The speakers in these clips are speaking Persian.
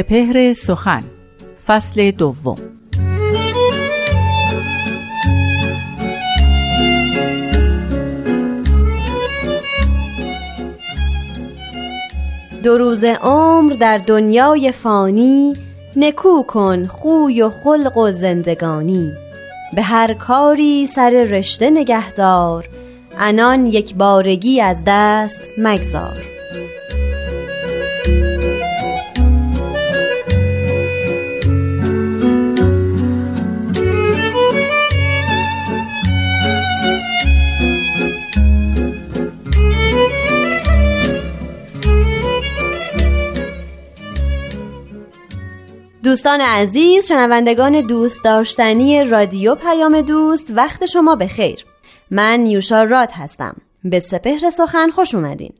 سپهر سخن فصل دوم. دو روز عمر در دنیای فانی نکو کن خوی و خلق و زندگانی. به هر کاری سر رشته نگهدار انان یک بارگی از دست مگذار. دوستان عزیز شنوندگان دوست داشتنی رادیو پیام دوست وقت شما به خیر من نیوشا راد هستم. به سپهر سخن خوش اومدین.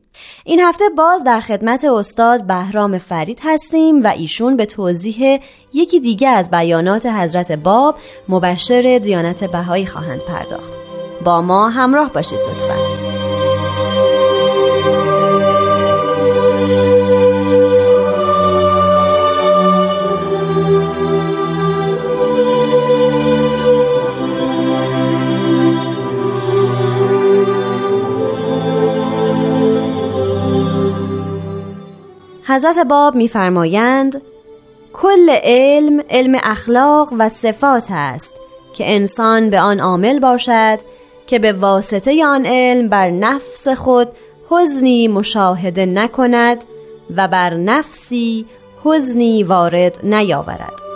این هفته باز در خدمت استاد بهرام فرید هستیم و ایشون به توضیح یکی دیگه از بیانات حضرت باب مبشر دیانت بهایی خواهند پرداخت. با ما همراه باشید لطفاً. حضرت باب میفرمایند کل علم علم اخلاق و صفات است که انسان به آن عامل باشد که به واسطه آن علم بر نفس خود حزنی مشاهده نکند و بر نفسی حزنی وارد نیاورد.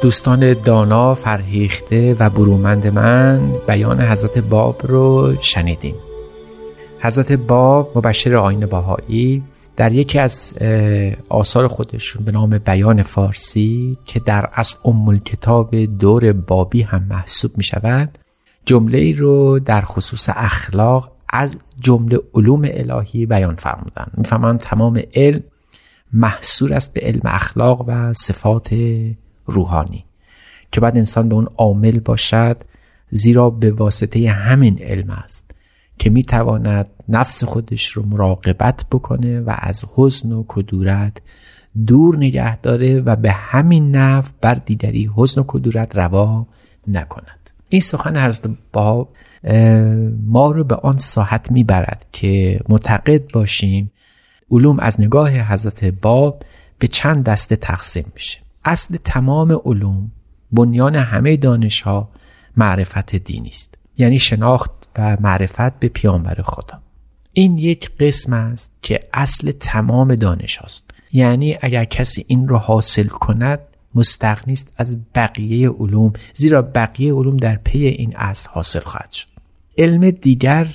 دوستان دانا فرهیخته و برومند من بیان حضرت باب رو شنیدیم. حضرت باب مبشر آین باهایی در یکی از آثار خودشون به نام بیان فارسی که در اصل ام کتاب دور بابی هم محسوب می شود جمله ای رو در خصوص اخلاق از جمله علوم الهی بیان فرمودن. می‌فهمند تمام علم محصور است به علم اخلاق و صفات روحانی که بعد انسان به اون عامل باشد زیرا به واسطه همین علم است که می تواند نفس خودش رو مراقبت بکنه و از حزن و کدورت دور نگه داره و به همین نفع بر دیگری حزن و کدورت روا نکند. این سخن حضرت باب ما رو به آن ساحت می‌برد که معتقد باشیم علوم از نگاه حضرت باب به چند دسته تقسیم میشه. اصل تمام علوم بنیان همه دانش ها معرفت دینی است. یعنی شناخت و معرفت به پیامبر خدا. این یک قسم است که اصل تمام دانش هاست. یعنی اگر کسی این رو حاصل کند مستقنی است از بقیه علوم زیرا بقیه علوم در پی این اصل حاصل خواهد شد. علم دیگر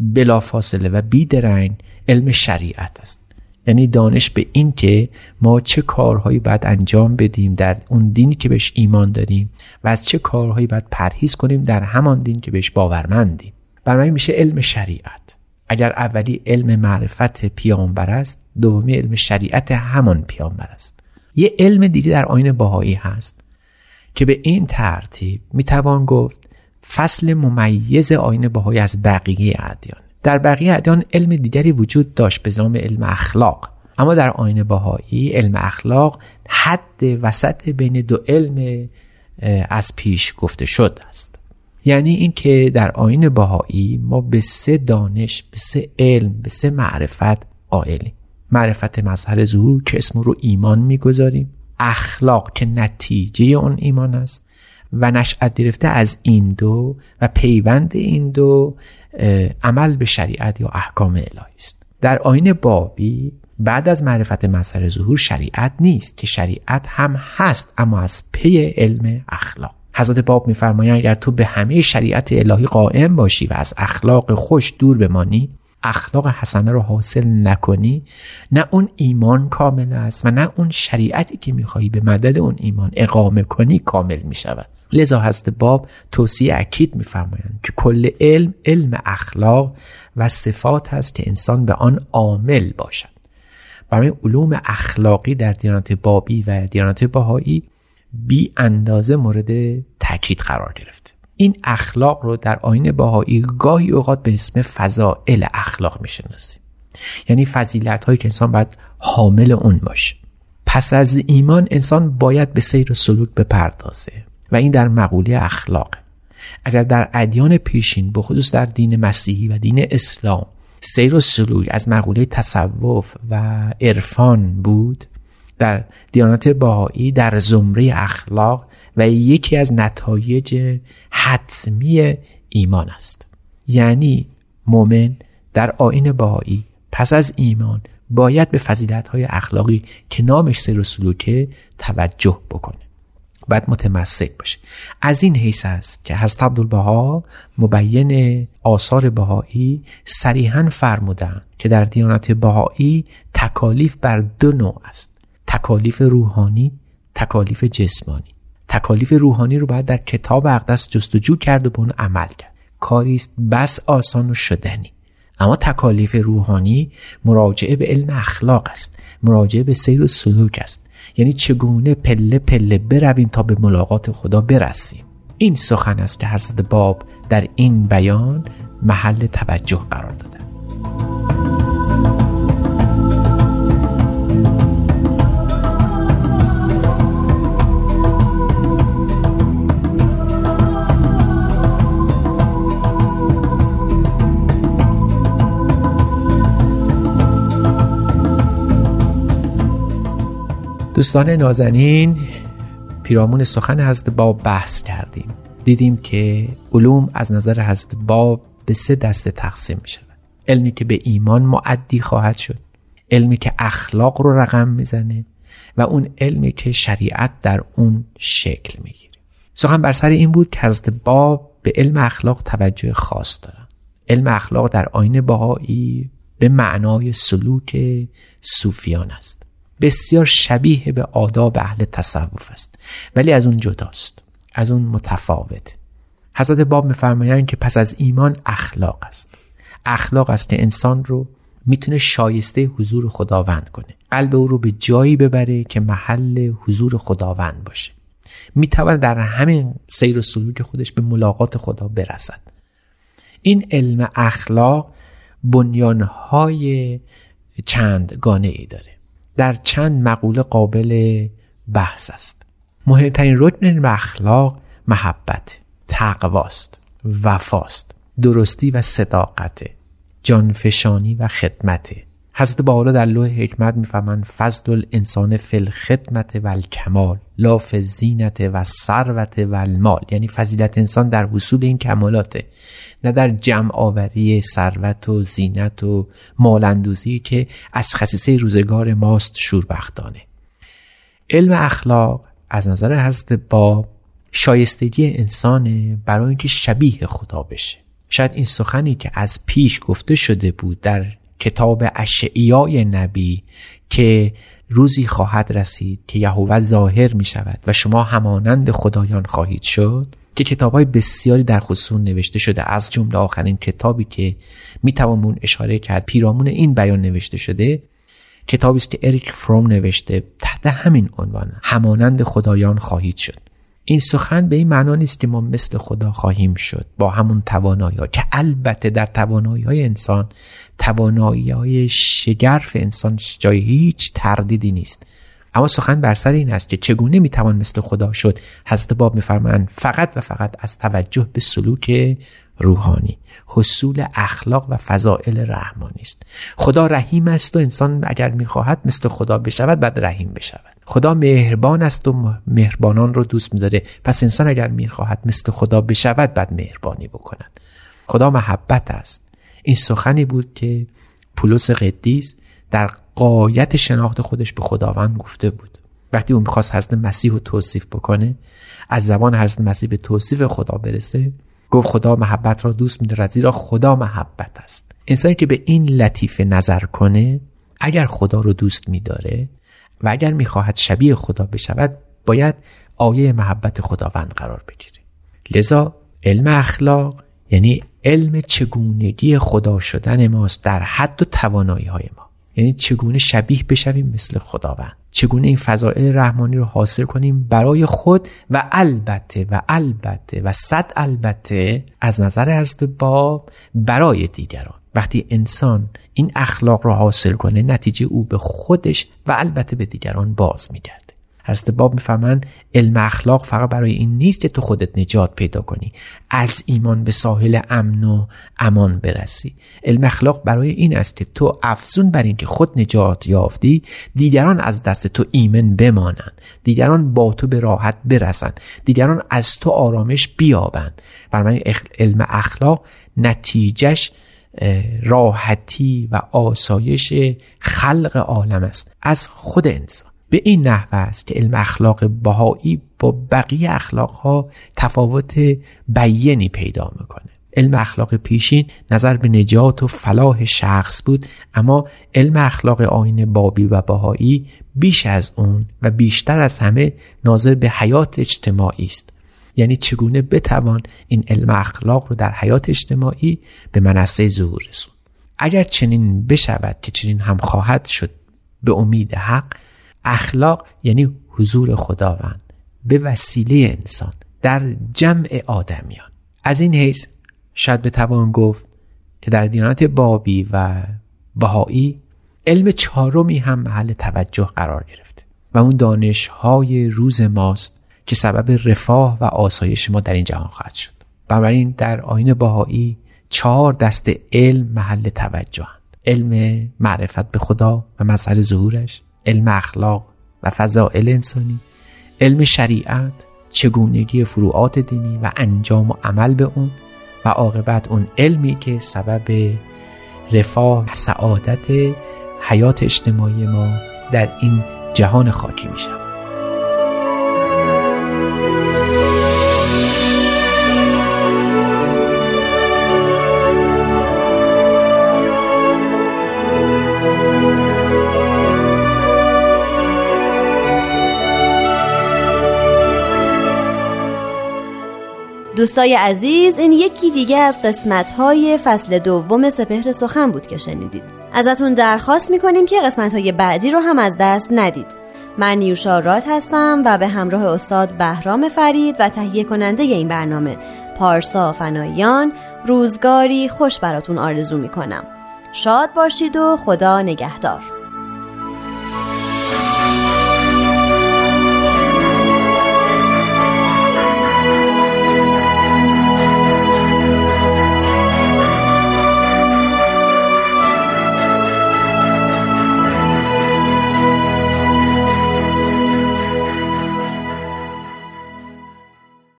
بلافاصله و بیدرنگ علم شریعت است. یعنی دانش به این که ما چه کارهایی باید انجام بدیم در اون دینی که بهش ایمان داریم و از چه کارهایی باید پرهیز کنیم در همان دین که بهش باورمندیم. برای میشه علم شریعت. اگر اولی علم معرفت پیامبر است دومی علم شریعت همان پیامبر است. یه علم دیگه در آین باهایی هست که به این ترتیب می‌توان گفت فصل ممیز آین باهایی از بقیه ادیان. در بقیه ادیان علم دیگری وجود داشت به نام علم اخلاق. اما در آین باهایی علم اخلاق حد وسط بین دو علم از پیش گفته شد است. یعنی اینکه در آین باهایی ما به سه دانش به سه علم به سه معرفت قائلیم. معرفت مظهر ظهور که اسم رو ایمان می‌گذاریم. اخلاق که نتیجه اون ایمان است. و نشأت گرفته از این دو و پیوند این دو عمل به شریعت یا احکام الهی است. در آین بابی بعد از معرفت مظهر ظهور شریعت نیست که شریعت هم هست اما از پی علم اخلاق. حضرت باب میفرمایند اگر تو به همه شریعت الهی قائم باشی و از اخلاق خوش دور بمانی اخلاق حسنه رو حاصل نکنی نه اون ایمان کامل است و نه اون شریعتی که می‌خواهی به مدد اون ایمان اقامه کنی کامل می‌شود. لذا هست باب توصیه اکید میفرمایند که کل علم علم اخلاق و صفات هست که انسان به آن عامل باشد. برای علوم اخلاقی در دیانت بابی و دیانت باهایی بی اندازه مورد تاکید قرار گرفته این اخلاق رو در آین باهایی گاهی اوقات به اسم فضائل اخلاق می‌شناسیم. یعنی فضیلت هایی که انسان باید حامل اون باشه. پس از ایمان انسان باید به سیر سلوک بپردازه. و این در مقوله اخلاق. اگر در ادیان پیشین بخصوص در دین مسیحی و دین اسلام سیر و سلوک از مقوله تصوف و عرفان بود در دیانت باهایی در زمره اخلاق و یکی از نتایج حتمی ایمان است. یعنی مؤمن در آین باهایی پس از ایمان باید به فضیلت های اخلاقی که نامش سیر و سلوکه توجه بکنه. باید متمسک باشه. از این حیث است که حضرت عبدالبها مبین آثار بهایی صریحا فرمودن که در دیانت بهایی تکالیف بر دو نوع است. تکالیف روحانی تکالیف جسمانی. تکالیف روحانی رو باید در کتاب اقدس جستجو کرد و به اون عمل کرد. کاری است بس آسان و شدنی. اما تکالیف روحانی مراجعه به علم اخلاق است. مراجعه به سیر و سلوک است. یعنی چگونه پله پله برویم تا به ملاقات خدا برسیم. این سخن است که حضرت باب در این بیان محل توجه قرار داده. دوستان نازنین پیرامون سخن حضرت باب بحث کردیم. دیدیم که علوم از نظر حضرت باب به سه دسته تقسیم می علمی که به ایمان معدی خواهد شد علمی که اخلاق رو رقم می‌زنه و اون علمی که شریعت در اون شکل می‌گیره. سخن بر سر این بود که حضرت باب به علم اخلاق توجه خاص دارن علم اخلاق در آین باهایی به معنای سلوک صوفیان است. بسیار شبیه به آداب اهل تصوف است. ولی از اون جداست از اون متفاوت. حضرت باب میفرمایند که پس از ایمان اخلاق است. اخلاق است که انسان رو می‌تونه شایسته حضور خداوند کنه. قلب او رو به جایی ببره که محل حضور خداوند باشه. می‌تونه در همین سیر و سلوک خودش به ملاقات خدا برسد. این علم اخلاق بنیانهای چند گانه ای داره. در چند مقوله قابل بحث است. مهمترین رکن اخلاق محبت تقواست وفاست درستی و صداقت جانفشانی و خدمت. حضرت بالا در لوح حکمت می‌فهمند فضل الانسان فل خدمت و الکمال لاف زینت و ثروت و المال. یعنی فضیلت انسان در حصول این کمالاته نه در جمع آوری ثروت و زینت و مالندوزی که از خصیصه روزگار ماست شوربختانه. علم اخلاق از نظر حضرت با شایستگی انسان برای اینکه شبیه خدا بشه. شاید این سخنی که از پیش گفته شده بود در کتاب اشعیای نبی که روزی خواهد رسید که یهوه ظاهر می شود و شما همانند خدایان خواهید شد که کتاب های بسیاری در خصوص نوشته شده. از جمله آخرین کتابی که می توان اشاره کرد پیرامون این بیان نوشته شده کتابی است که اریک فروم نوشته تحت همین عنوان همانند خدایان خواهید شد. این سخن به این معنا نیست که ما مثل خدا خواهیم شد با همون توانایی ها که البته در توانایی های انسان توانایی های شگرف انسان جای هیچ تردیدی نیست. اما سخن بر سر این است که چگونه می‌توان مثل خدا شد؟ حضرت باب میفرمایند فقط و فقط از توجه به سلوک روحانی حصول اخلاق و فضائل رحمانی است. خدا رحیم است و انسان اگر می‌خواهد مثل خدا بشود بعد رحیم بشود. خدا مهربان است و مهربانان رو دوست میداره. پس انسان اگر می‌خواهد مثل خدا بشود بعد مهربانی بکند خدا محبت است. این سخنی بود که پولس قدیس در قایت شناخت خودش به خداوند گفته بود. وقتی اون می‌خواست حضرت مسیح رو توصیف بکنه از زبان حضرت مسیح به توصیف خدا برسه گفت خدا محبت را دوست میدارد زیرا خدا محبت است. انسانی که به این لطیفه نظر کنه اگر خدا رو دوست میداره و اگر می‌خواهد شبیه خدا بشود باید آیه محبت خداوند قرار بگیریم. لذا علم اخلاق یعنی علم چگونگی خدا شدن ماست در حد و توانایی های ما. یعنی چگونه شبیه بشویم مثل خداوند؟ چگونه این فضائل رحمانی رو حاصل کنیم برای خود؟ و البته و البته و صد البته از نظر ارزد باب برای دیگران. وقتی انسان این اخلاق رو حاصل کنه نتیجه او به خودش و البته به دیگران باز میگرده حضرت باب می‌فهمن علم اخلاق فقط برای این نیست که تو خودت نجات پیدا کنی. از ایمان به ساحل امن و امان برسی. علم اخلاق برای این است که تو افزون بر اینکه خود نجات یافتی دیگران از دست تو ایمن بمانند. دیگران با تو به راحت برسند. دیگران از تو آرامش بیابند. برای علم اخلاق نتیجهش راحتی و آسایش خلق عالم است. از خود انسان. به این نحوه است که علم اخلاق بهایی با بقیه اخلاقها تفاوت بیینی پیدا می‌کنه. علم اخلاق پیشین نظر به نجات و فلاح شخص بود اما علم اخلاق آین بابی و بهایی بیش از اون و بیشتر از همه ناظر به حیات اجتماعی است. یعنی چگونه بتوان این علم اخلاق رو در حیات اجتماعی به منصه ظهور رسوند؟ اگر چنین بشود که چنین هم خواهد شد به امید حق اخلاق یعنی حضور خداوند به وسیله انسان در جمع آدمیان. از این حیث شاید بتوان گفت که در دیانت بابی و بهایی علم چهارمی هم محل توجه قرار گرفته و اون دانش های روز ماست که سبب رفاه و آسایش ما در این جهان خواهد شد. بنابراین در آین بهایی چهار دست علم محل توجهند علم معرفت به خدا و مظهر ظهورش علم اخلاق و فضائل انسانی. علم شریعت چگونگی فروعات دینی و انجام و عمل به اون و عاقبت اون علمی که سبب رفاه سعادت حیات اجتماعی ما در این جهان خاکی میشه. دوستای عزیز این یکی دیگه از قسمت های فصل دوم سپهر سخن بود که شنیدید. ازتون درخواست می‌کنیم که قسمت های بعدی رو هم از دست ندید. من نیوشا رات هستم و به همراه استاد بهرام فرید و تهیه کننده این برنامه پارسا فنایان روزگاری خوش براتون آرزو می‌کنم. شاد باشید و خدا نگهدار.